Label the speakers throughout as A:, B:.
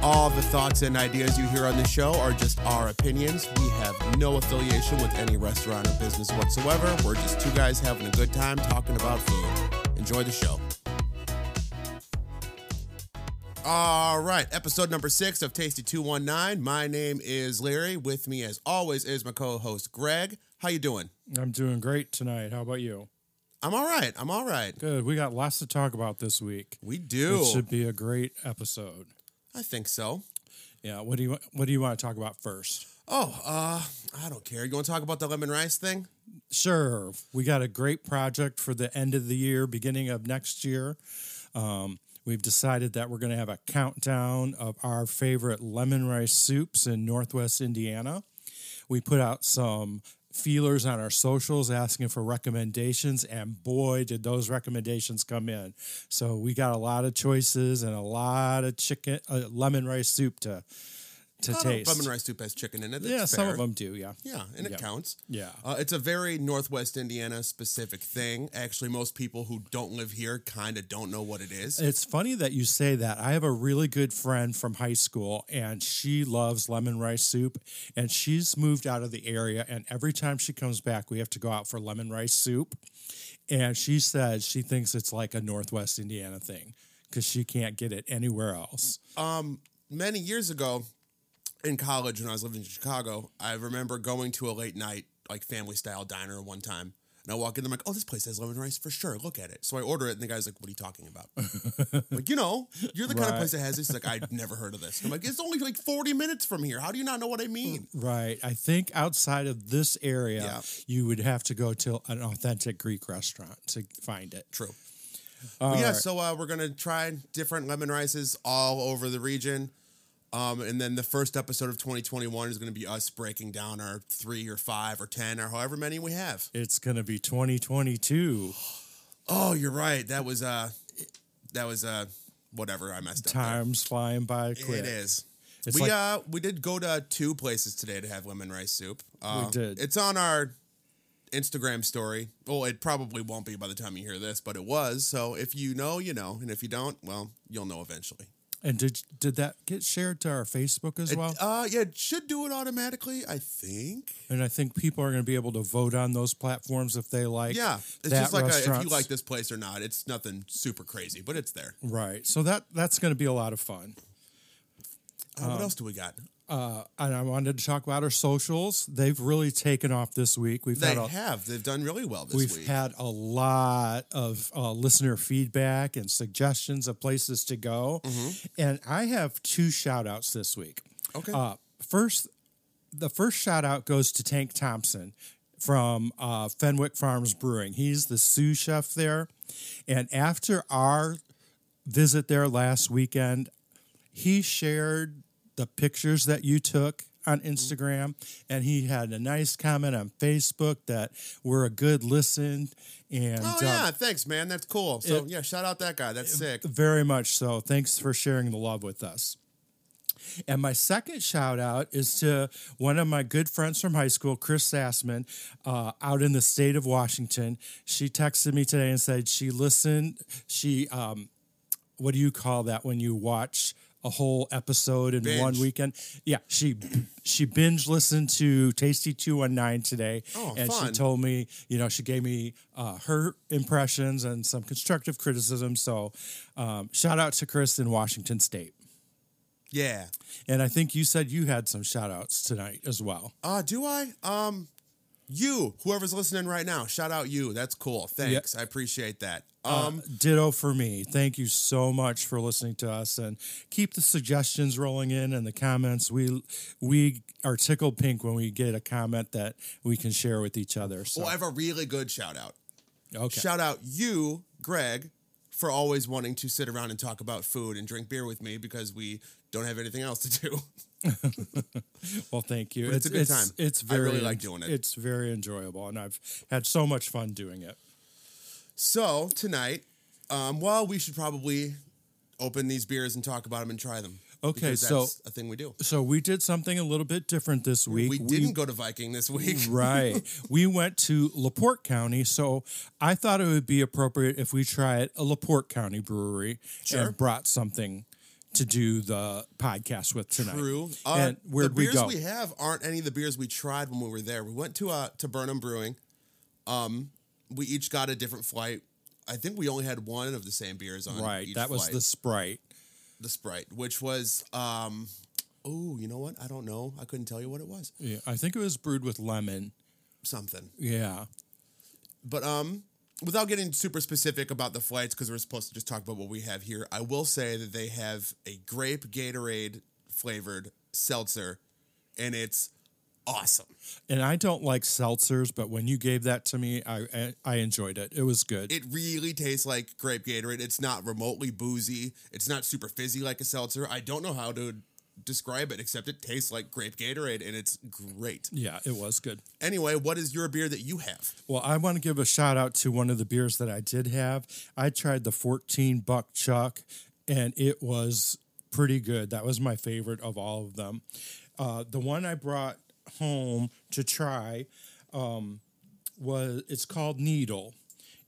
A: All the thoughts and ideas you hear on the show are just our opinions. We have no affiliation with any restaurant or business whatsoever. We're just two guys having a good time talking about food. Enjoy the show. All right, episode number six of Tasty 219. My name is Larry. With me, as always, is my co-host Greg. How you doing?
B: I'm doing great tonight. How about you?
A: I'm all right. I'm all right.
B: Good. We got lots to talk about this week.
A: We do.
B: It should be a great episode.
A: I think so.
B: Yeah. What do you What do you want to talk about first?
A: Oh, uh, I don't care. You want to talk about the lemon rice thing?
B: Sure. We got a great project for the end of the year, beginning of next year. Um, we've decided that we're going to have a countdown of our favorite lemon rice soups in Northwest Indiana. We put out some feelers on our socials asking for recommendations, and boy, did those recommendations come in. So we got a lot of choices and a lot of chicken, uh, lemon rice soup to to
A: don't-
B: taste.
A: Lemon rice soup has chicken in it.
B: yeah,
A: That's
B: some of them do. Yeah,
A: Yeah, and it counts.
B: yeah.
A: Uh, it's a very Northwest Indiana specific thing. Actually, most people who don't live here kind of don't know what it is.
B: It's funny that you say that. I have a really good friend from high school, and she loves lemon rice soup. And she's moved out of the area, and every time she comes back, we have to go out for lemon rice soup. And she says she thinks it's like a Northwest Indiana thing because she can't get it anywhere else.
A: Um, many years ago in college, when I was living in Chicago, I remember going to a late night, like family style diner one time. And I walk in, I'm like, oh, this place has lemon rice for sure. Look at it. So I order it, and the guy's like, what are you talking about? Like, you know, you're the kind of place that has this. He's like, I'd never heard of this. I'm like, it's only like 40 minutes from here. How do you not know what I mean?
B: Right. I think outside of this area,
A: Yeah.
B: you would have to go to an authentic Greek restaurant to find it.
A: True. Yeah,
B: right.
A: so uh, we're gonna try different lemon rices all over the region. Um, and then the first episode of 2021 is going to be us breaking down our three or five or 10 or however many we have.
B: It's going to be 2022.
A: Oh, you're right. That was, uh, that was, uh, whatever. I messed up.
B: Time's flying by quick.
A: It is.
B: It's
A: we
B: like-
A: uh we did go to two places today to have lemon rice soup. Uh,
B: We did.
A: It's on our Instagram story. Well, it probably won't be by the time you hear this, but it was. So if you know, you know, and if you don't, well, you'll know eventually.
B: And did did that get shared to our Facebook as
A: It-
B: well?
A: uh, yeah, it should do it automatically. I think.
B: and I think people are going to be able to vote on those platforms if they like.
A: Yeah, it's just like a, if you like this place or not. It's nothing super crazy, but it's there.
B: Right. So that that's going to be a lot of fun.
A: Uh, what else do we got?
B: Uh, and I wanted to talk about our socials. They've really taken off this week. We've
A: They
B: had a,
A: have. They've done really well this week.
B: we've had a lot of uh, listener feedback and suggestions of places to go. And I have two shout outs this week.
A: Mm-hmm. okay.
B: Uh, first, the first shout out goes to Tank Thompson from uh, Fenwick Farms Brewing. He's the sous chef there. And after our visit there last weekend, he shared the pictures that you took on Instagram and he had a nice comment on Facebook that we're a good listen and
A: oh
B: uh,
A: yeah, thanks, man. That's cool. So
B: it-
A: yeah, shout out that guy. That's sick.
B: very much so. Thanks for sharing the love with us. And my second shout out is to one of my good friends from high school, Chris Sassman, uh, out in the state of Washington. She texted me today and said she listened. She, um, what do you call that when you watch a whole episode in
A: Binge.
B: one weekend? Yeah, she she binge listened to Tasty Two One Nine today,
A: Oh,
B: and
A: fun.
B: she told me, you know, she gave me uh, her impressions and some constructive criticism. So, um, shout out to Chris in Washington State.
A: Yeah.
B: And I think you said you had some shout outs tonight as well.
A: Uh, do I? Um, you, whoever's listening right now, shout out you. That's cool. Thanks. I appreciate that. Um,
B: Uh, ditto for me. Thank you so much for listening to us and keep the suggestions rolling in and the comments. We we are tickled pink when we get a comment that we can share with each other. So
A: well, I have a really good shout out.
B: okay.
A: Shout out you, Greg, for always wanting to sit around and talk about food and drink beer with me because we don't have anything else to do.
B: Well, thank you.
A: But it's a good time.
B: It's
A: I
B: very
A: really like doing it.
B: It's very enjoyable, and I've had so much fun doing it.
A: So tonight, um, well, we should probably open these beers and talk about them and try them.
B: Okay, so-
A: that's a thing we do.
B: So we did something a little bit different this week.
A: We didn't go to Viking this week.
B: right. We went to LaPorte County, so I thought it would be appropriate if we tried a LaPorte County brewery
A: Sure.
B: and brought something to do the podcast with tonight.
A: True. Uh,
B: and where'd
A: the
B: we
A: beers
B: go?
A: we have aren't any of the beers we tried when we were there. We went to uh to Burn 'Em Brewing. Um, we each got a different flight. I think we only had one of the same beers on.
B: right. That was
A: flight.
B: the Sprite.
A: the Sprite, which was um, oh, you know what? I don't know. I couldn't tell you what it was.
B: Yeah, I think it was brewed with lemon.
A: Something.
B: Yeah.
A: But um, without getting super specific about the flights, because we're supposed to just talk about what we have here, I will say that they have a grape Gatorade flavored seltzer, and it's awesome.
B: And I don't like seltzers, but when you gave that to me, I I, I enjoyed it. It was good.
A: It really tastes like grape Gatorade. It's not remotely boozy. It's not super fizzy like a seltzer. I don't know how to describe it except it tastes like grape Gatorade, and it's great.
B: yeah, it was good.
A: Anyway, what is your beer that you have?
B: Well, I want to give a shout out to one of the beers that I did have. I tried the 14 buck chuck and it was pretty good. That was my favorite of all of them. Uh, the one I brought home to try um, was it's called Needle.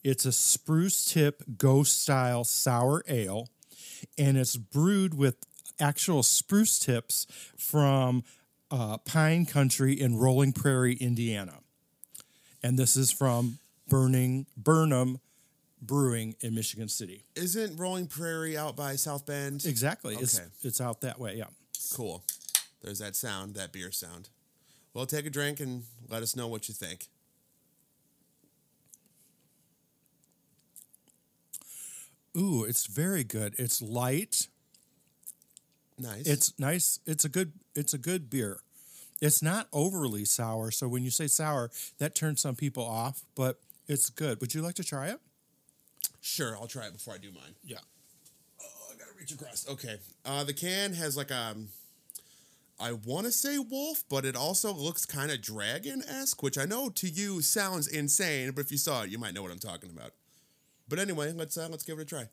B: It's a spruce tip ghost style sour ale and it's brewed with actual spruce tips from uh, Pine Country in Rolling Prairie, Indiana and this is from Burning Burn 'Em Brewing in Michigan City.
A: Isn't Rolling Prairie out by South Bend?
B: Exactly. It's
A: Okay.
B: it's out that way. Yeah.
A: Cool. There's that sound, that beer sound. Well, take a drink and let us know what you think.
B: Ooh, it's very good. It's light.
A: Nice.
B: It's nice. It's a good. It's a good beer. It's not overly sour. So when you say sour, that turns some people off. But it's good. Would you like to try it?
A: sure. I'll try it before I do mine.
B: Yeah.
A: Oh, I gotta reach across. Okay. Uh, the can has like a, I want to say wolf, but it also looks kind of dragon esque, which I know to you sounds insane, but if you saw it, you might know what I'm talking about. But anyway, let's uh, let's give it a try.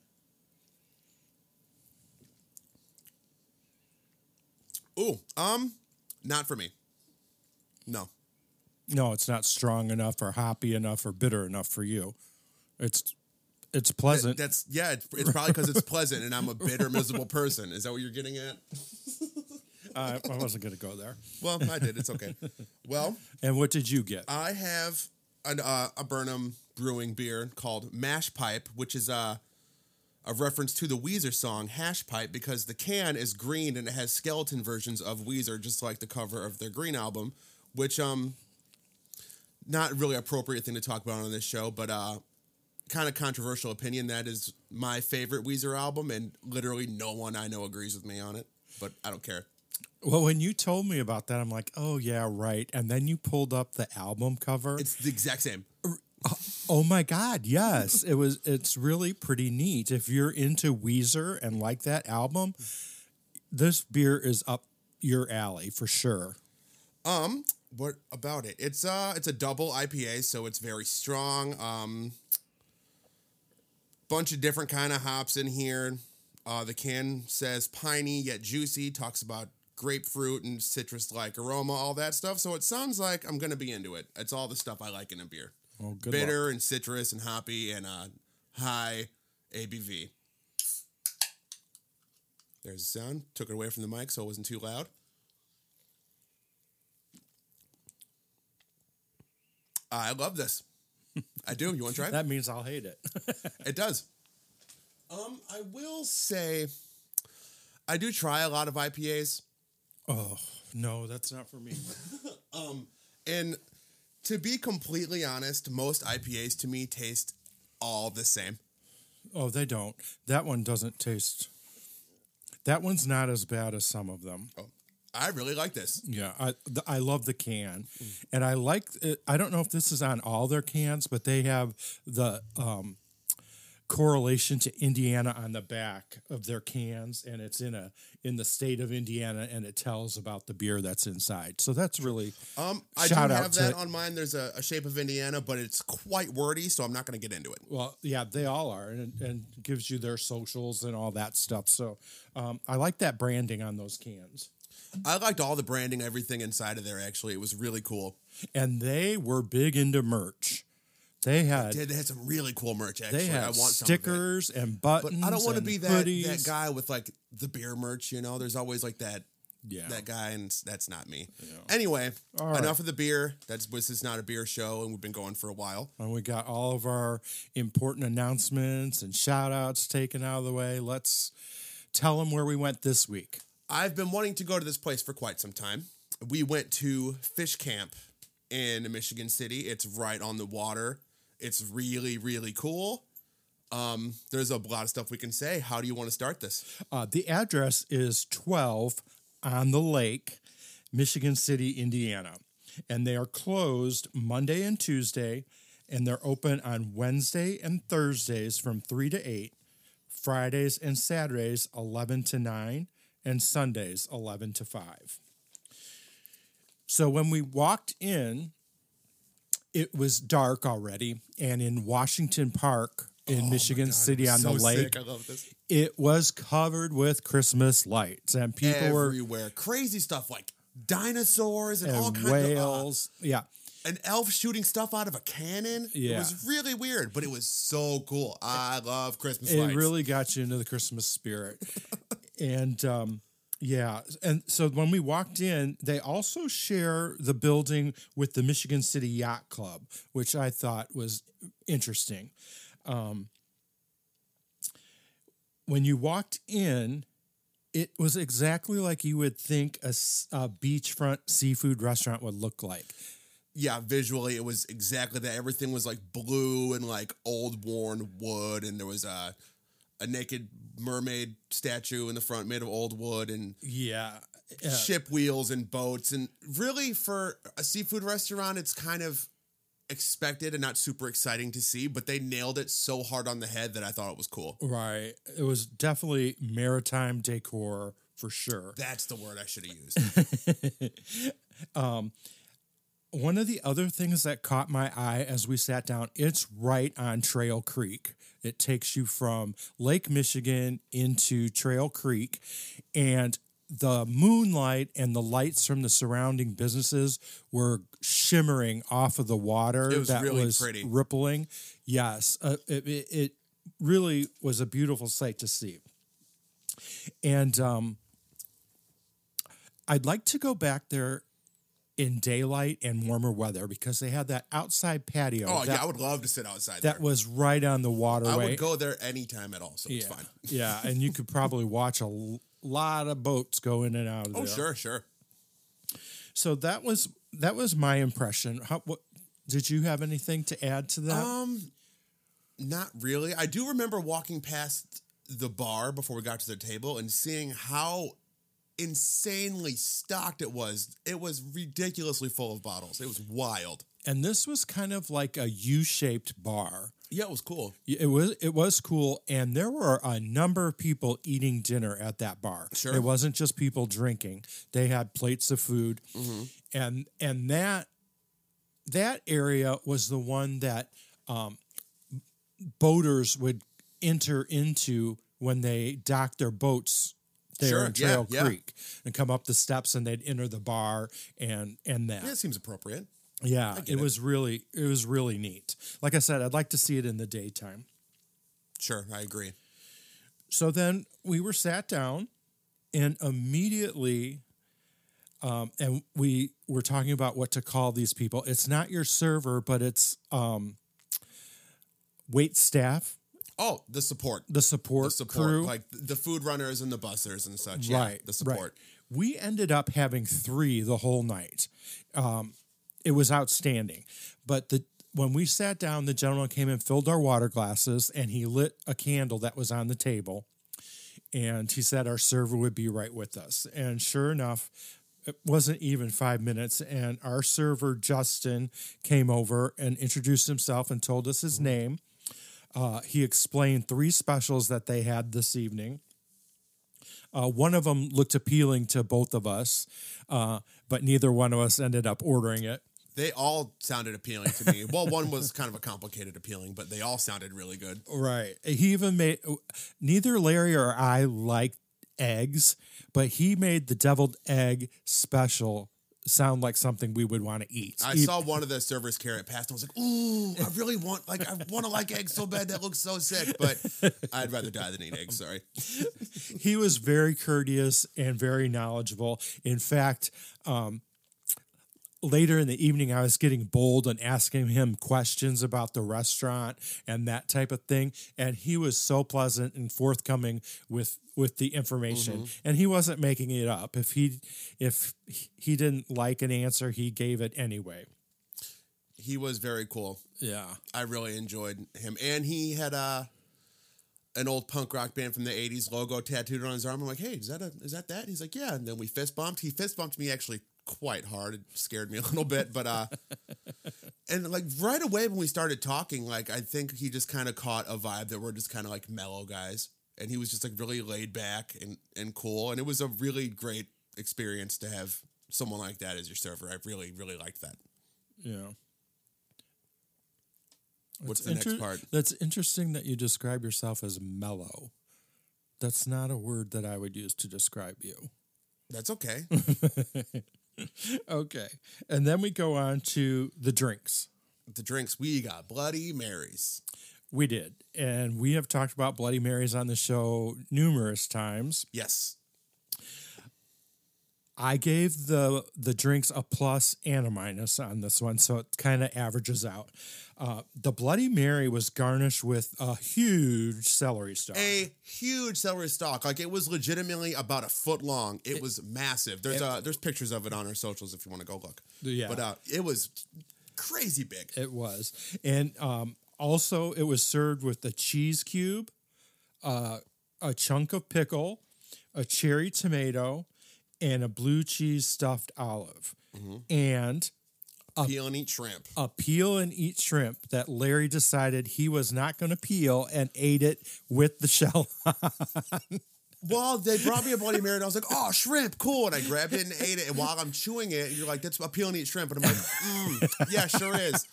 A: Ooh, um, not for me. No.
B: No, it's not strong enough or hoppy enough or bitter enough for you. It's it's pleasant.
A: That's yeah. It's, it's probably because it's pleasant, and I'm a bitter, miserable person. Is that what you're getting at?
B: I, I wasn't going to go there.
A: Well, I did. It's okay. Well,
B: And what did you get?
A: I have an, uh, a Burn 'Em Brewing beer called Mash Pipe, which is a a reference to the Weezer song Hash Pipe because the can is green and it has skeleton versions of Weezer, just like the cover of their Green album, which um not really appropriate thing to talk about on this show, but uh kind of controversial opinion. That is my favorite Weezer album, and literally no one I know agrees with me on it. But I don't care.
B: Well, when you told me about that, I'm like, oh yeah, right. And then you pulled up the album cover.
A: It's the exact same.
B: Oh my god, yes, it was. It's really pretty neat. If you're into Weezer and like that album, this beer is up your alley for sure.
A: Um, what about it? It's uh it's a double IPA, so it's very strong. Um bunch of different kind of hops in here. Uh the can says piney yet juicy, talks about grapefruit and citrus like aroma, all that stuff. So it sounds like I'm gonna be into it. It's all the stuff I like in a beer.
B: Well, good
A: Bitter and citrus and hoppy and uh high ABV. There's the sound. Took it away from the mic so it wasn't too loud. I love this. I do. You want to try?
B: That means I'll hate it.
A: It does. Um, I will say, I do try a lot of IPAs,
B: oh no, that's not for me.
A: um, and to be completely honest, most IPAs to me taste all the same.
B: Oh, they don't. That one doesn't taste. That one's not as bad as some of them.
A: Oh, I really like this.
B: Yeah, I the, I love the can, and I like. It, I don't know if this is on all their cans, but they have the um, correlation to Indiana on the back of their cans, and it's in a in the state of Indiana, and it tells about the beer that's inside. So that's really
A: Um, I do have that on mine. There's a, a shape of Indiana, but it's quite wordy, so I'm not going to get into it.
B: well, yeah, they all are, and and gives you their socials and all that stuff. So um, I like that branding on those cans.
A: I liked all the branding, everything inside of there. Actually, it was really cool.
B: and they were big into merch. They had
A: Did they had some really cool merch? Actually,
B: they had
A: I want some of it.
B: stickers and buttons.
A: But I don't want to be that,
B: hoodies.
A: that guy with like the beer merch. You know, there's always like that
B: Yeah.
A: that guy, and that's not me. Anyway,
B: All right.
A: enough of the beer. That's this is not a beer show, and we've been going for a while.
B: And we got all of our important announcements and shout outs taken out of the way. Let's tell them where we went this week.
A: I've been wanting to go to this place for quite some time. We went to Fish Camp in Michigan City. It's right on the water. It's really, really cool. Um, there's a lot of stuff we can say. How do you want to start this?
B: Uh, the address is 12 on the lake, Michigan City, Indiana. And they are closed Monday and Tuesday, and they're open on Wednesday and Thursdays from 3 to 8, Fridays and Saturdays 11 to 9, and Sundays 11 to 5. So when we walked in, it was dark already, and in Washington Park in Michigan City on the lake,
A: I love this.
B: it was covered with Christmas lights, and people were
A: Everywhere. Crazy stuff like dinosaurs and, all
B: and
A: kinds of uh,
B: whales. yeah,
A: an elf shooting stuff out of a cannon.
B: Yeah.
A: It was really weird, but it was so cool. I love Christmas
B: it
A: lights.
B: really got you into the Christmas spirit. and um, yeah, and so when we walked in, they also share the building with the Michigan City Yacht Club, which I thought was interesting. Um, when you walked in, it was exactly like you would think a beachfront seafood restaurant would look like.
A: yeah, visually it was exactly that. Everything was like blue and like old worn wood, and there was a a naked mermaid statue in the front made of old wood and
B: Yeah. uh,
A: ship wheels and boats. And really, for a seafood restaurant, it's kind of expected and not super exciting to see, but they nailed it so hard on the head that I thought it was cool.
B: Right. It was definitely maritime decor for sure.
A: That's the word I should have used.
B: um, one of the other things that caught my eye as we sat down, it's right on Trail Creek. It takes you from Lake Michigan into Trail Creek, and the moonlight and the lights from the surrounding businesses were shimmering off of the water
A: It was
B: that
A: really
B: was
A: pretty.
B: rippling. Yes, uh, it, it, it really was a beautiful sight to see. And um, I'd like to go back there in daylight and warmer weather because they had that outside patio
A: Oh,
B: that,
A: yeah, I would love to sit outside
B: that
A: there.
B: was right on the waterway.
A: I would go there anytime at all, so it's
B: yeah,
A: fine.
B: yeah, and you could probably watch a lot of boats go in and out of
A: Oh,
B: there.
A: sure, sure.
B: So that was that was my impression. How, what did you have anything to add to that?
A: Um, not really. I do remember walking past the bar before we got to the table and seeing how insanely stocked it was. It was ridiculously full of bottles. It was wild.
B: and this was kind of like a U-shaped bar.
A: Yeah, it was cool.
B: It was it was cool, and there were a number of people eating dinner at that bar.
A: Sure.
B: it wasn't just people drinking; they had plates of food, and and that that area was the one that um, boaters would enter into when they docked their boats there
A: Sure,
B: in Trail
A: yeah.
B: Creek and come up the steps, and they'd enter the bar and and that.
A: Yeah, it seems appropriate.
B: Yeah, it,
A: it.
B: was really it was really neat. Like I said, I'd like to see it in the daytime.
A: Sure, I agree.
B: So then we were sat down, and immediately, um, and we were talking about what to call these people. It's not your server, but it's um, wait staff,
A: Oh, the support.
B: the support,
A: The support.
B: crew.
A: Like the food runners and the bussers and such. Yeah, the support.
B: Right. We ended up having three the whole night. Um, it was outstanding, but the when we sat down, the gentleman came and filled our water glasses, and he lit a candle that was on the table, and he said our server would be right with us. And sure enough, it wasn't even five minutes, and our server Justin came over and introduced himself and told us his name. Uh, he explained three specials that they had this evening. Uh, one of them looked appealing to both of us, uh, but neither one of us ended up ordering it.
A: They all sounded appealing to me. well, one was kind of a complicated appealing, but they all sounded really good.
B: Right. He even made neither Larry or I liked eggs, but he made the deviled egg special sound like something we would want to eat.
A: I saw one of the servers carry it past, and I was like, "Ooh, I really want like I want to like eggs so bad. That looks so sick." But I'd rather die than eat eggs. Sorry.
B: he was very courteous and very knowledgeable. In fact, um, later in the evening, I was getting bold and asking him questions about the restaurant and that type of thing, and he was so pleasant and forthcoming with with the information, mm-hmm. and he wasn't making it up. If he if he didn't like an answer, he gave it anyway.
A: He was very cool.
B: Yeah.
A: I really enjoyed him, and he had a an old punk rock band from the '80s logo tattooed on his arm. I'm like, "Hey, is that a is that that?" He's like, "Yeah." And then we fist bumped. He fist bumped me actually quite hard. It scared me a little bit, but uh, and like right away when we started talking, like I think he just kind of caught a vibe that we're just kind of like mellow guys, and he was just like really laid back and and cool, and it was a really great experience to have someone like that as your server. I really really liked that.
B: Yeah.
A: What's
B: That's
A: the next part?
B: That's interesting that you describe yourself as mellow. That's not a word that I would use to describe you.
A: That's okay.
B: Okay. And then we go on to the drinks.
A: the drinks we got Bloody Marys.
B: We did. And we have talked about Bloody Marys on the show numerous times.
A: Yes.
B: I gave the the drinks a plus and a minus on this one, so it kind of averages out. Uh, the Bloody Mary was garnished with a huge celery stalk.
A: A huge celery stalk. Like it was legitimately about a foot long. It, was massive. There's uh there's pictures of it on our socials if you want to go look.
B: Yeah.
A: But uh it was crazy big.
B: It was, and um, also it was served with a cheese cube, uh, a chunk of pickle, a cherry tomato, and a blue cheese stuffed olive, and a
A: Peel and eat shrimp.
B: a peel and eat shrimp that Larry decided he was not going to peel and ate it with the shell.
A: Well, they brought me a Bloody Mary and I was like, oh, shrimp, cool. And I grabbed it and ate it. And while I'm chewing it, you're like, that's a peel and eat shrimp. And I'm like, mm, yeah, sure is.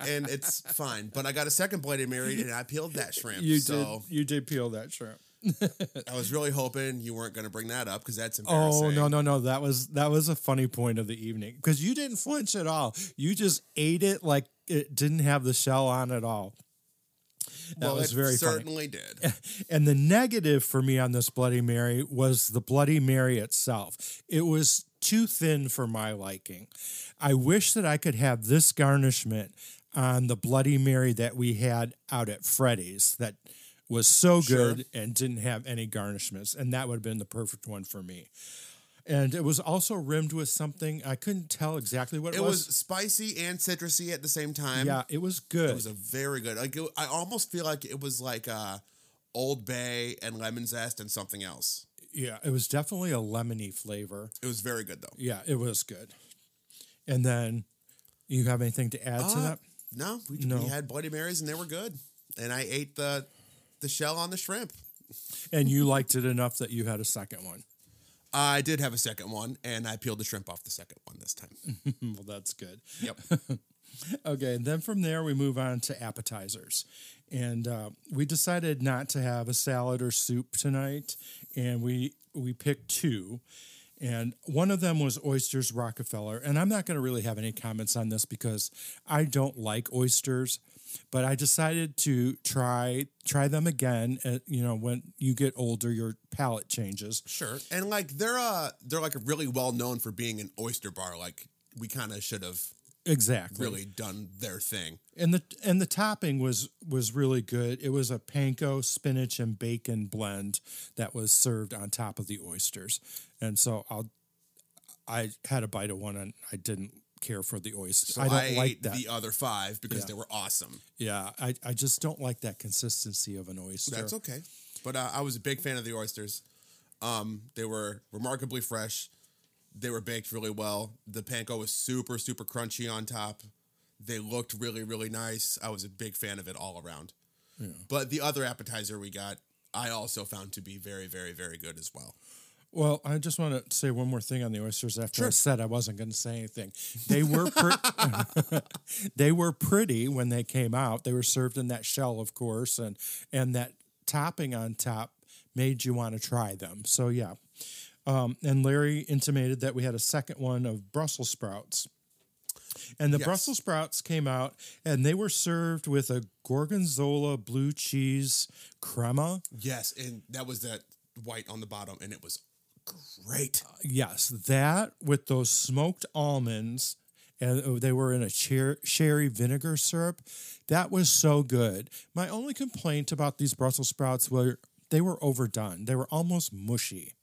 A: And it's fine. But I got a second Bloody Mary and I peeled that shrimp.
B: you
A: so
B: did, you did peel that shrimp.
A: I was really hoping you weren't going to bring that up because that's embarrassing.
B: Oh no no no! That was that was a funny point of the evening because you didn't flinch at all. You just ate it like it didn't have the shell on at all. That
A: well,
B: was
A: it
B: very funny.
A: certainly did.
B: And the negative for me on this Bloody Mary was the Bloody Mary itself. It was too thin for my liking. I wish that I could have this garnishment on the Bloody Mary that we had out at Freddy's that was so
A: Sure.
B: good and didn't have any garnishments. And that would have been the perfect one for me. And it was also rimmed with something I couldn't tell exactly what it,
A: It was spicy and citrusy at the same time.
B: Yeah, it was good.
A: It was a very good. Like it, I almost feel like it was like uh, Old Bay and lemon zest and something else.
B: yeah, it was definitely a lemony flavor.
A: It was very good though.
B: Yeah, it was good. And then you have anything to add to
A: Uh,
B: that?
A: No, we,
B: No.
A: we had Bloody Marys and they were good. And I ate the the shell on the shrimp.
B: And you liked it enough that you had a second one.
A: I did have a second one, and I peeled the shrimp off the second one this time.
B: well, that's good.
A: Yep.
B: Okay, and then from there we move on to appetizers. And uh, we decided not to have a salad or soup tonight, and we we picked two. And one of them was oysters Rockefeller. And I'm not going to really have any comments on this because I don't like oysters, but I decided to try try them again. At, you know, when you get older, your palate changes.
A: Sure. And like they're uh they're like really well known for being an oyster bar. Like we kind of should have
B: Exactly.
A: really done their thing.
B: and the and the topping was was really good. It was a panko spinach and bacon blend that was served on top of the oysters. And so I'll I had a bite of one and I didn't care for the oyster.
A: So
B: I
A: I,
B: don't like
A: ate
B: that.
A: the other five because
B: Yeah.
A: they were awesome.
B: yeah, I, I just don't like that consistency of an oyster.
A: That's okay. But uh, I was a big fan of the oysters. Um, they were remarkably fresh. They were baked really well. The panko was super, super crunchy on top. They looked really, really nice. I was a big fan of it all around. But the other appetizer we got, I also found to be very, very, very good as well.
B: Well, I just want to say one more thing on the oysters. After I said I wasn't going to say anything, they were pre- they were pretty when they came out. They were served in that shell, of course, and and that topping on top made you want to try them. So yeah, Um, and Larry intimated that we had a second one of Brussels sprouts. And the
A: Yes.
B: Brussels sprouts came out and they were served with a gorgonzola blue cheese crema.
A: Yes, and that was that white on the bottom, and it was great.
B: Yes, that with those smoked almonds, and they were in a cher- sherry vinegar syrup. That was so good. My only complaint about these Brussels sprouts were they were overdone. They were almost mushy,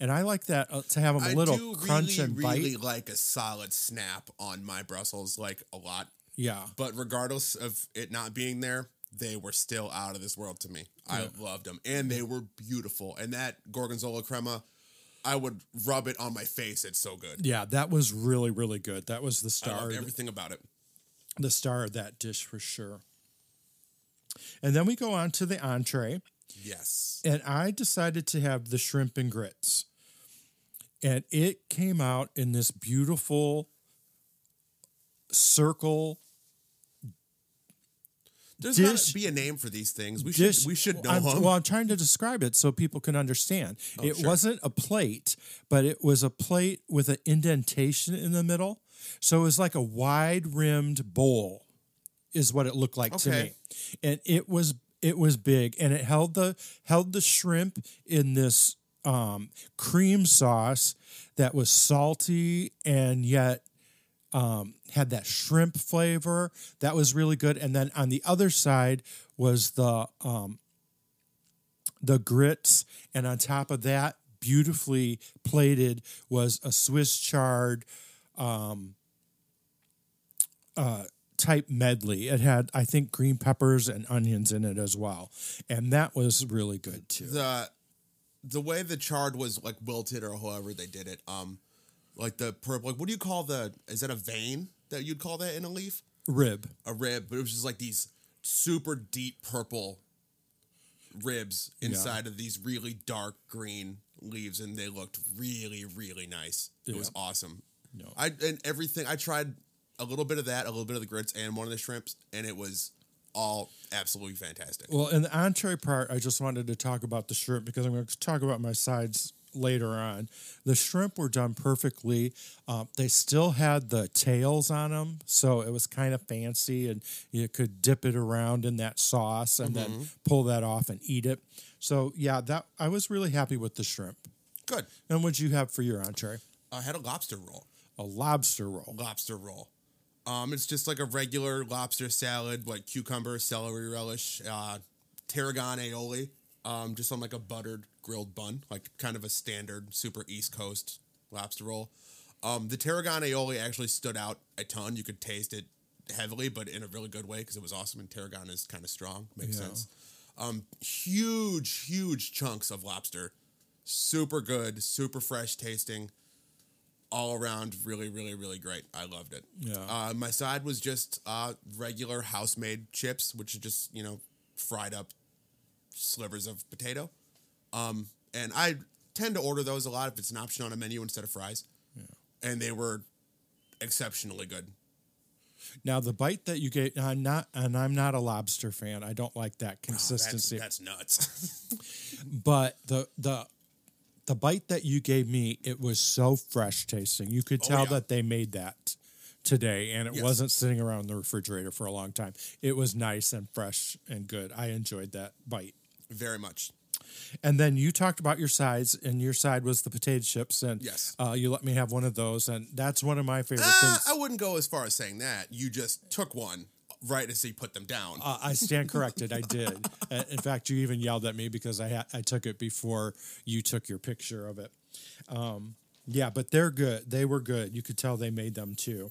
B: and I like that uh, to have them a
A: I
B: little crunch
A: really,
B: and bite.
A: really like a solid snap on my Brussels, like a lot.
B: yeah,
A: But regardless of it not being there, they were still out of this world to me. I loved them, and they were beautiful. And that gorgonzola crema, I would rub it on my face. It's so good.
B: yeah, that was really really good. That was the
A: I
B: star.
A: everything about it.
B: the star of that dish for sure. And then we go on to the entree.
A: Yes.
B: and I decided to have the shrimp and grits. And it came out in this beautiful circle
A: There's
B: Dish-
A: got to be a name for these things. We
B: dish.
A: should we should know
B: I'm,
A: them.
B: Well, I'm trying to describe it so people can understand. it
A: Oh, sure.
B: wasn't a plate, but it was a plate with an indentation in the middle. So it was like a wide rimmed bowl, is what it looked like to me. And it was it was big, and it held the held the shrimp in this um, cream sauce that was salty and yet um, had that shrimp flavor that was really good. And then on the other side was the um, the grits, and on top of that, beautifully plated was a Swiss chard um, uh, type medley. It had, I think, green peppers and onions in it as well, and that was really good too.
A: the the way the chard was like wilted or however they did it. Um, like the purple. Like what do you call the? Is that a vein that you'd call that in a leaf?
B: Rib,
A: A rib, but it was just like these super deep purple ribs inside of these really dark green leaves, and they looked really, really nice. It was awesome.
B: No.
A: I and everything. I tried a little bit of that, a little bit of the grits, and one of the shrimps, and it was all absolutely fantastic.
B: Well, in the entree part, I just wanted to talk about the shrimp because I'm going to talk about my sides later on. The shrimp were done perfectly. Um, they still had the tails on them, so it was kind of fancy, and you could dip it around in that sauce and then pull that off and eat it. So yeah, that I was really happy with the shrimp.
A: Good.
B: And what'd you have for your entree?
A: I had a lobster roll.
B: A lobster roll.
A: lobster roll. Um, it's just like a regular lobster salad, like cucumber, celery relish, uh, tarragon aioli, um, just on like a buttered grilled bun, like kind of a standard super East Coast lobster roll. Um, the tarragon aioli actually stood out a ton. You could taste it heavily, but in a really good way because it was awesome. And tarragon is kind of strong, makes
B: Yeah.
A: sense. Um, huge, huge chunks of lobster, super good, super fresh tasting all around really, really, really great. I loved it.
B: Yeah.
A: Uh, my side was just uh, regular house made chips, which are just, you know, fried up slivers of potato. Um, and I tend to order those a lot if it's an option on a menu instead of fries. And they were exceptionally good.
B: Now the bite that you gave, I'm not, and I'm not a lobster fan. I don't like that
A: Oh, that's,
B: consistency.
A: that's nuts.
B: but the the the bite that you gave me it was so fresh tasting you could
A: Oh,
B: tell
A: yeah.
B: that they made that today and it
A: Yes.
B: wasn't sitting around in the refrigerator for a long time it was nice and fresh and good i enjoyed that bite
A: Very much.
B: and then you talked about your sides and your side was the potato chips and
A: Yes.
B: uh, you let me have one of those and that's one of my favorite
A: Uh,
B: things
A: I wouldn't go as far as saying that. You just took one right as he put them down.
B: Uh, I stand corrected. I did. Uh, In fact, you even yelled at me because I ha- I took it before you took your picture of it. Um, yeah, but they're good. They were good. You could tell they made them too.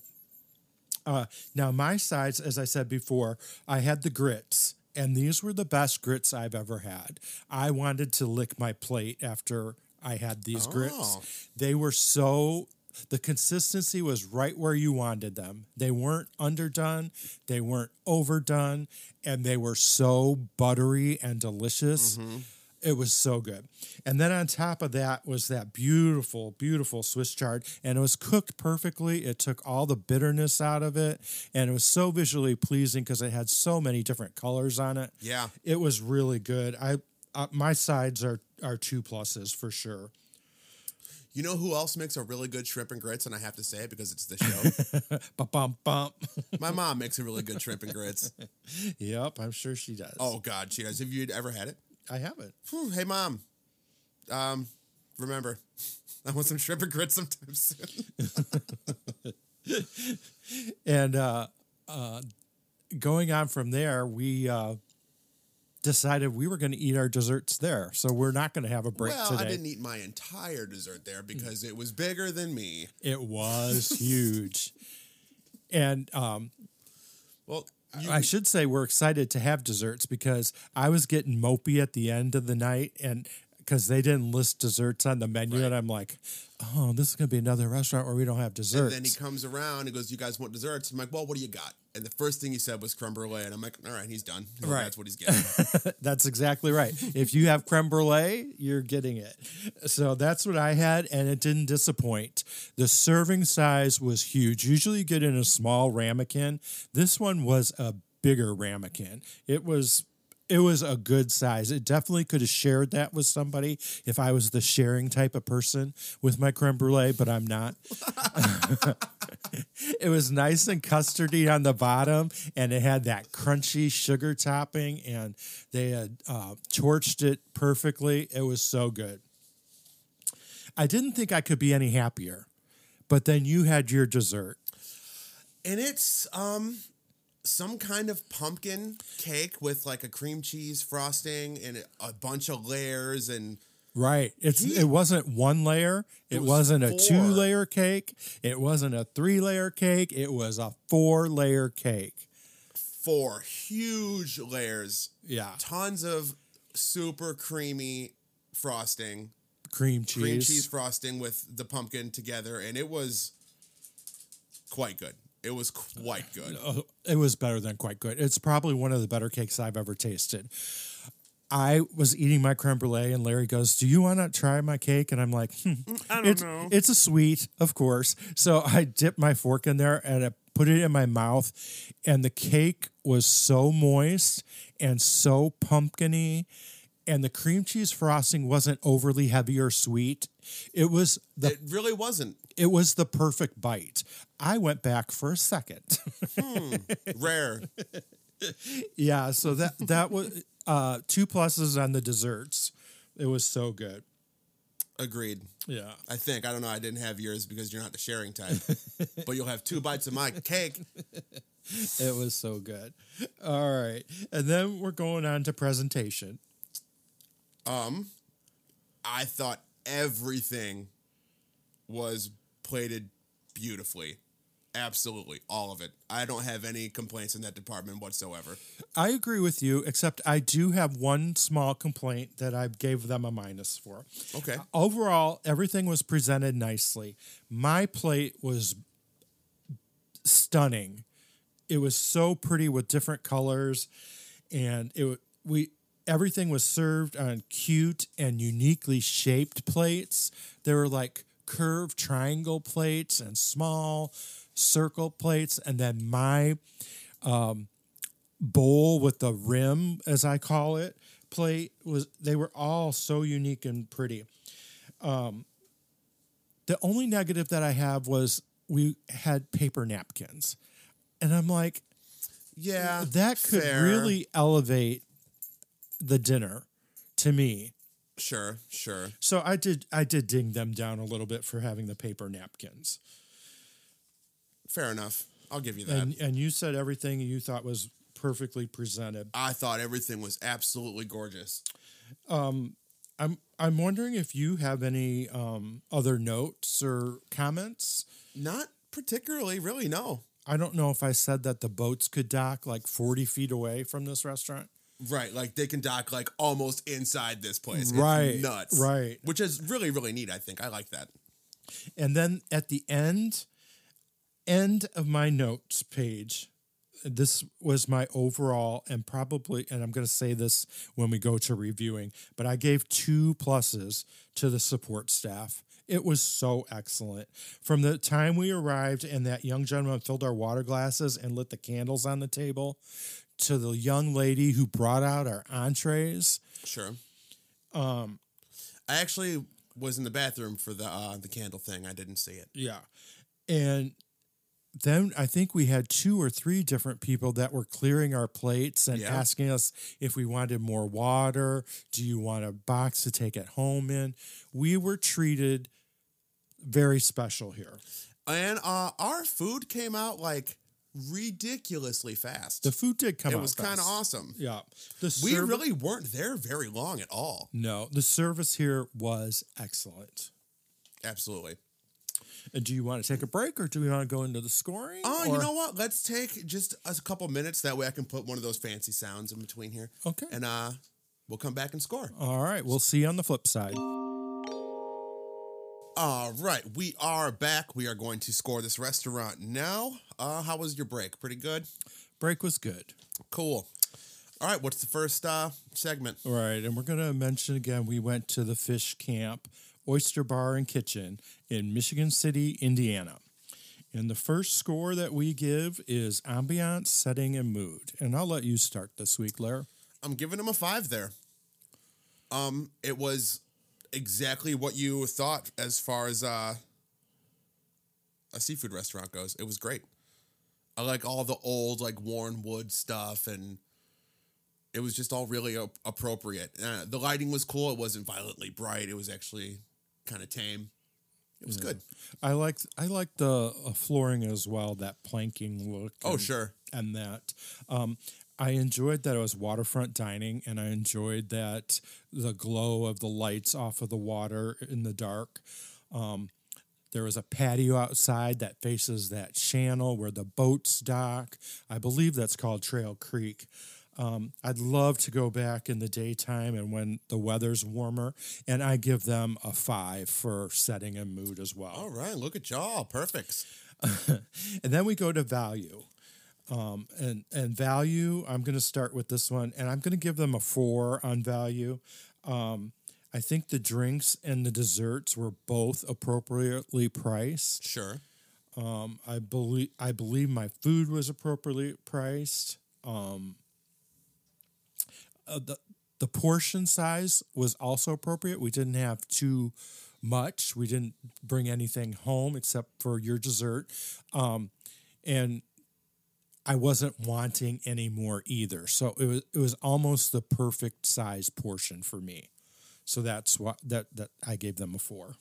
B: Uh, now my sides, as I said before, I had the grits, and these were the best grits I've ever had. I wanted to lick my plate after I had these grits.
A: Oh.
B: They were so the consistency was right where you wanted them. They weren't underdone, they weren't overdone, and they were so buttery and delicious. Mm-hmm. It was so good. And then on top of that was that beautiful, beautiful Swiss chard. And it was cooked perfectly. It took all the bitterness out of it. And it was so visually pleasing because it had so many different colors on it.
A: Yeah.
B: It was really good. I uh, my sides are are two pluses for sure.
A: You know who else makes a really good shrimp and grits? And I have to say it because it's the show.
B: Bum bum.
A: My mom makes a really good shrimp and grits.
B: yep, I'm sure she does.
A: Oh God, she does. Have you ever had it?
B: I haven't.
A: Whew, hey mom, um, remember, I want some shrimp and grits sometime soon.
B: And uh, uh, going on from there, we uh, decided we were going to eat our desserts there. So we're not going to have a break
A: well,
B: today.
A: I didn't eat my entire dessert there because it was bigger than me.
B: It was huge. And um,
A: Well, you,
B: I should say we're excited to have desserts because I was getting mopey at the end of the night and because they didn't list desserts on the menu.
A: Right.
B: And I'm like, oh, this is going to be another restaurant where we don't have desserts.
A: and then he comes around and goes, "You guys want desserts?" I'm like, "Well, what do you got?" And the first thing he said was creme brulee, and I'm like, "All right, he's done. Well,
B: Right.
A: That's what he's getting."
B: That's exactly right. if you have creme brulee, you're getting it. So that's what I had, and it didn't disappoint. The serving size was huge. Usually you get in a small ramekin. This one was a bigger ramekin. It was it was a good size. It definitely could have shared that with somebody if I was the sharing type of person with my creme brulee, but I'm not. it was nice and custardy on the bottom, and it had that crunchy sugar topping, and they had uh, torched it perfectly. It was so good. I didn't think I could be any happier, but then you had your dessert.
A: and it's um some kind of pumpkin cake with like a cream cheese frosting and a bunch of layers and
B: Right. It's
A: He-
B: it wasn't one layer. It,
A: was
B: wasn't a two layer cake. It wasn't a three layer cake. It was a four layer cake.
A: four huge layers,
B: Yeah.
A: tons of super creamy frosting,
B: Cream cheese.
A: cream cheese frosting with the pumpkin together, and it was quite good. It was quite good.
B: Uh, it was better than quite good. It's probably one of the better cakes I've ever tasted. I was eating my creme brulee, and Larry goes, "Do you want to try my cake?" And I'm like, hmm,
A: I don't
B: it's,
A: know.
B: It's a sweet, of course. So I dipped my fork in there and I put it in my mouth, and the cake was so moist and so pumpkiny, and the cream cheese frosting wasn't overly heavy or sweet. It was the
A: It really wasn't
B: it was the perfect bite. I went back for a second.
A: rare.
B: yeah, so that that was uh, two pluses on the desserts. It was so good.
A: Agreed.
B: Yeah.
A: I think. I don't know. I didn't have yours because you're not the sharing type. but you'll have two bites of my cake.
B: It was so good. All right. And then we're going on to presentation.
A: Um, I thought everything was plated beautifully. Absolutely. All of it. I don't have any complaints in that department whatsoever.
B: I agree with you, except I do have one small complaint that I gave them a minus for.
A: Okay.
B: Overall, everything was presented nicely. My plate was stunning. It was so pretty with different colors, and it we everything was served on cute and uniquely shaped plates. There were like curved triangle plates and small circle plates, and then my um, bowl with the rim, as I call it, plate was. They were all so unique and pretty. Um, the only negative that I have was we had paper napkins. And I'm like,
A: Yeah.
B: that could
A: fair.
B: really elevate the dinner to me.
A: Sure, sure.
B: So I did I did ding them down a little bit for having the paper napkins.
A: Fair enough. I'll give you that.
B: And and you said everything you thought was perfectly presented.
A: I thought everything was absolutely gorgeous.
B: Um, I'm I'm wondering if you have any um, other notes or comments.
A: Not particularly, really, no.
B: I don't know if I said that the boats could dock like 40 feet away from this restaurant.
A: Right, like they can dock like almost inside this place. It's
B: Right,
A: nuts.
B: right.
A: Which is really, really neat, I think. I like that.
B: And then at the end, end of my notes page, this was my overall and probably, and I'm going to say this when we go to reviewing, but I gave two pluses to the support staff. It was so excellent. From the time we arrived and that young gentleman filled our water glasses and lit the candles on the table to the young lady who brought out our entrees.
A: Sure. Um I actually was in the bathroom for the uh, the candle thing. I didn't see it.
B: Yeah. And then I think we had two or three different people that were clearing our plates and
A: Yeah.
B: asking us if we wanted more water. Do you want a box to take it home in? We were treated very special here.
A: And uh, our food came out like ridiculously fast.
B: The food did come out.
A: it was kind of awesome.
B: Yeah. The
A: We
B: serv-
A: really weren't there very long at all.
B: No, the service here was excellent.
A: Absolutely.
B: And do you want to take a break or do we want to go into the scoring?
A: Oh, you know what? Let's take just a couple minutes. That way I can put one of those fancy sounds in between here.
B: Okay.
A: And uh, we'll come back and score.
B: All right. We'll see you on the flip side.
A: All right. We are back. We are going to score this restaurant now. Uh, how was your break? Pretty good?
B: Break was good.
A: Cool. All right. What's the first uh, segment?
B: All right, and we're going to mention again we went to the Fish Camp Oyster Bar and Kitchen in Michigan City, Indiana. And the first score that we give is ambiance, setting, and mood. And I'll let you start this week, Lair.
A: I'm giving him a five there. Um, it was exactly what you thought as far as uh, a seafood restaurant goes. It was great. I like all the old like worn wood stuff, and it was just all really a- appropriate. Uh, the lighting was cool. It wasn't violently bright. It was actually kind of tame. It was good.
B: I liked I liked the uh, flooring as well, that planking look.
A: Oh sure.
B: and that. Um, I enjoyed that it was waterfront dining, and I enjoyed that the glow of the lights off of the water in the dark. Um, there was a patio outside that faces that channel where the boats dock. I believe that's called Trail Creek. Um, I'd love to go back in the daytime and when the weather's warmer, and I give them a five for setting and mood as well.
A: All right. Look at y'all. Perfect.
B: and then we go to value. Um, and and value, I'm going to start with this one, and I'm going to give them a four on value. Um, I think the drinks and the desserts were both appropriately priced.
A: Sure.
B: Um, I believe I believe my food was appropriately priced. Um, uh, the the portion size was also appropriate. We didn't have too much. We didn't bring anything home except for your dessert, um, and I wasn't wanting any more either. So it was it was almost the perfect size portion for me. So that's what that that I gave them a four.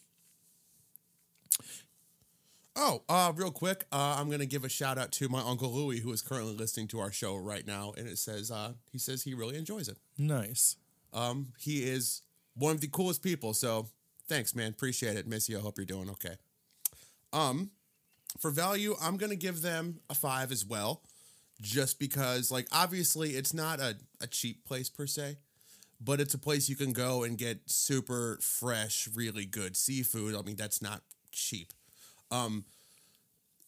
A: Oh, uh, real quick, uh, I'm gonna give a shout out to my uncle Louie, who is currently listening to our show right now, and it says uh, he says he really enjoys it.
B: Nice.
A: Um, he is one of the coolest people, so thanks, man. Appreciate it. Miss you. I hope you're doing okay. Um, for value, I'm gonna give them a five as well, just because, like, obviously, it's not a, a cheap place per se, but it's a place you can go and get super fresh, really good seafood. I mean, that's not cheap. Um,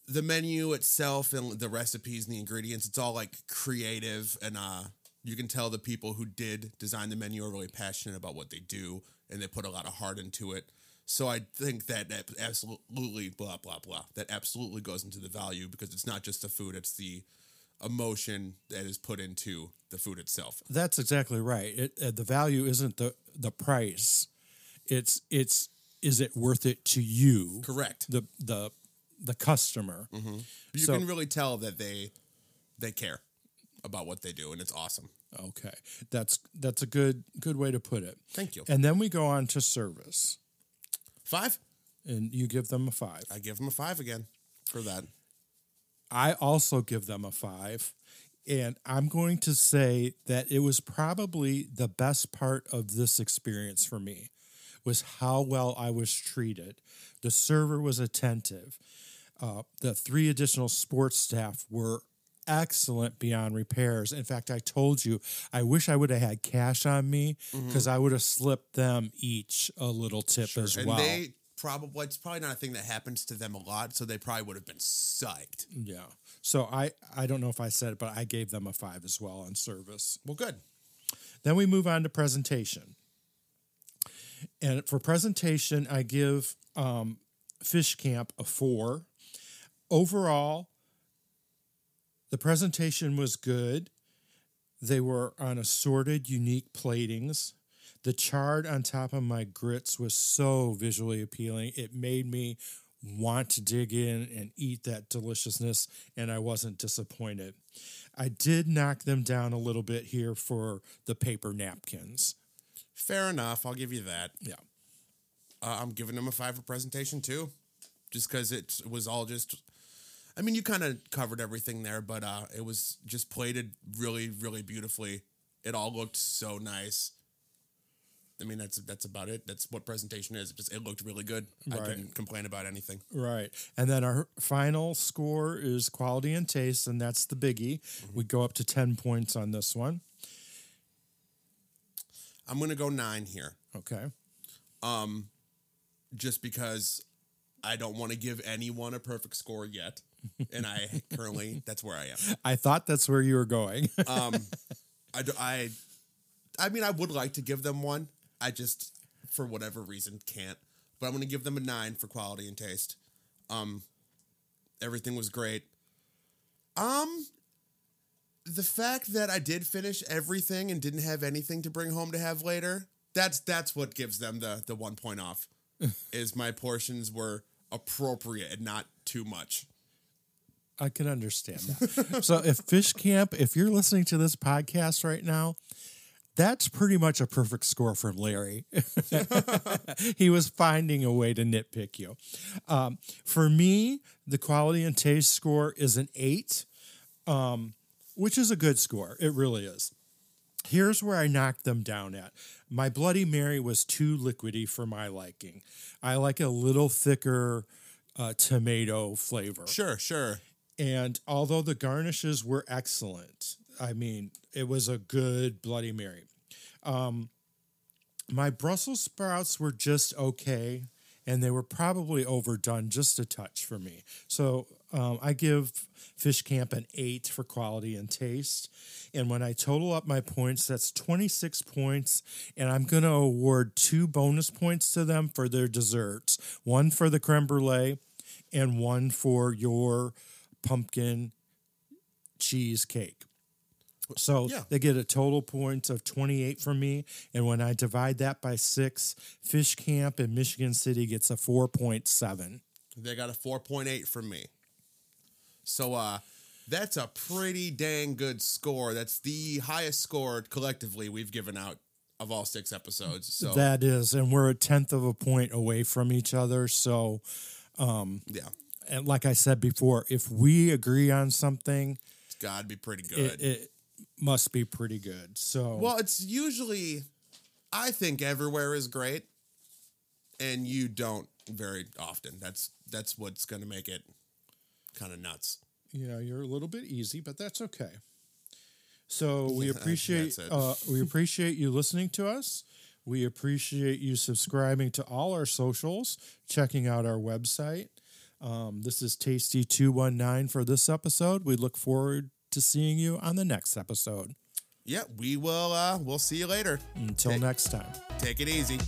A: the menu itself and the recipes and the ingredients, it's all like creative and uh you can tell the people who did design the menu are really passionate about what they do and they put a lot of heart into it. So I think that that absolutely blah blah blah. That absolutely goes into the value because it's not just the food, it's the emotion that is put into the food itself.
B: That's exactly right. It, uh, the value isn't the the price. It's it's is it worth it to you,
A: Correct.
B: the the the customer.
A: You
B: So-
A: can really tell that they they care about what they do and it's awesome.
B: Okay, that's that's a good good way to put it.
A: Thank you.
B: And then we go on to service,
A: 5?
B: and you give them a five.
A: I give them a 5 again for that.
B: I also give them a five. And I'm going to say that it was probably the best part of this experience for me was how well I was treated. The server was attentive. Uh, the three additional sports staff were excellent beyond repairs. In fact, I told you I wish I would have had cash on me because I would have slipped them each a little tip as
A: and
B: well.
A: they probably it's probably not a thing that happens to them a lot, so they probably would have been psyched.
B: yeah. So I I don't know if I said it, but I gave them a five as well on service.
A: Well, good.
B: Then we move on to presentation. And for presentation, I give um, Fish Camp a four. Overall, the presentation was good. They were on assorted, unique platings. The chard on top of my grits was so visually appealing. It made me want to dig in and eat that deliciousness, and I wasn't disappointed. I did knock them down a little bit here for the paper napkins.
A: Fair enough. I'll give you that.
B: Yeah.
A: Uh, I'm giving them a five for presentation too, just because it was all just. I mean, you kind of covered everything there, but uh, it was just plated really, really beautifully. It all looked so nice. I mean, that's that's about it. That's what presentation is. It just it looked really good. I
B: Right.
A: couldn't complain about anything.
B: Right. And then our final score is quality and taste, and that's the biggie. We go up to 10 points on this one.
A: I'm gonna go nine here,
B: Okay.
A: Um, just because I don't want to give anyone a perfect score yet, and I currently that's where I am.
B: I thought that's where you were going.
A: Um, I, I, I mean, I would like to give them one. I just, for whatever reason, can't. But I'm going to give them a nine for quality and taste. Um, everything was great. Um, the fact that I did finish everything and didn't have anything to bring home to have later, that's that's what gives them the the one point off. is my portions were appropriate and not too much.
B: I can understand that. so if Fish Camp, if you're listening to this podcast right now, that's pretty much a perfect score from Larry. he was finding a way to nitpick you. Um, for me, the quality and taste score is an eight, um, which is a good score. It really is. Here's where I knocked them down at. My Bloody Mary was too liquidy for my liking. I like a little thicker uh, tomato flavor.
A: Sure, sure.
B: And although the garnishes were excellent, I mean, it was a good Bloody Mary. Um, my Brussels sprouts were just okay, and they were probably overdone just a touch for me. So um, I give Fish Camp an eight for quality and taste. And when I total up my points, that's 26 points. And I'm going to award two bonus points to them for their desserts one for the creme brulee and one for your pumpkin cheesecake. So
A: Yeah.
B: they get a total points of 28 from me. And when I divide that by six, Fish Camp in Michigan City gets a 4.7.
A: They got a 4.8 from me. So uh that's a pretty dang good score. That's the highest score collectively we've given out of all six episodes. So
B: That is, and we're a tenth of a point away from each other. So,
A: yeah,
B: and like I said before, if we agree on something,
A: it's got to be pretty good.
B: it, it must be pretty good. So,
A: well, it's usually I think everywhere is great and you don't very often. That's that's what's going to make it kind of nuts.
B: Yeah, you're a little bit easy, but that's okay. So we appreciate uh, we appreciate you listening to us. We appreciate you subscribing to all our socials, checking out our website. Um, this is Tasty two one nine for this episode. We look forward to seeing you on the next episode.
A: Yeah, we will uh we'll see you later.
B: Until
A: Hey.
B: next time.
A: Take it easy.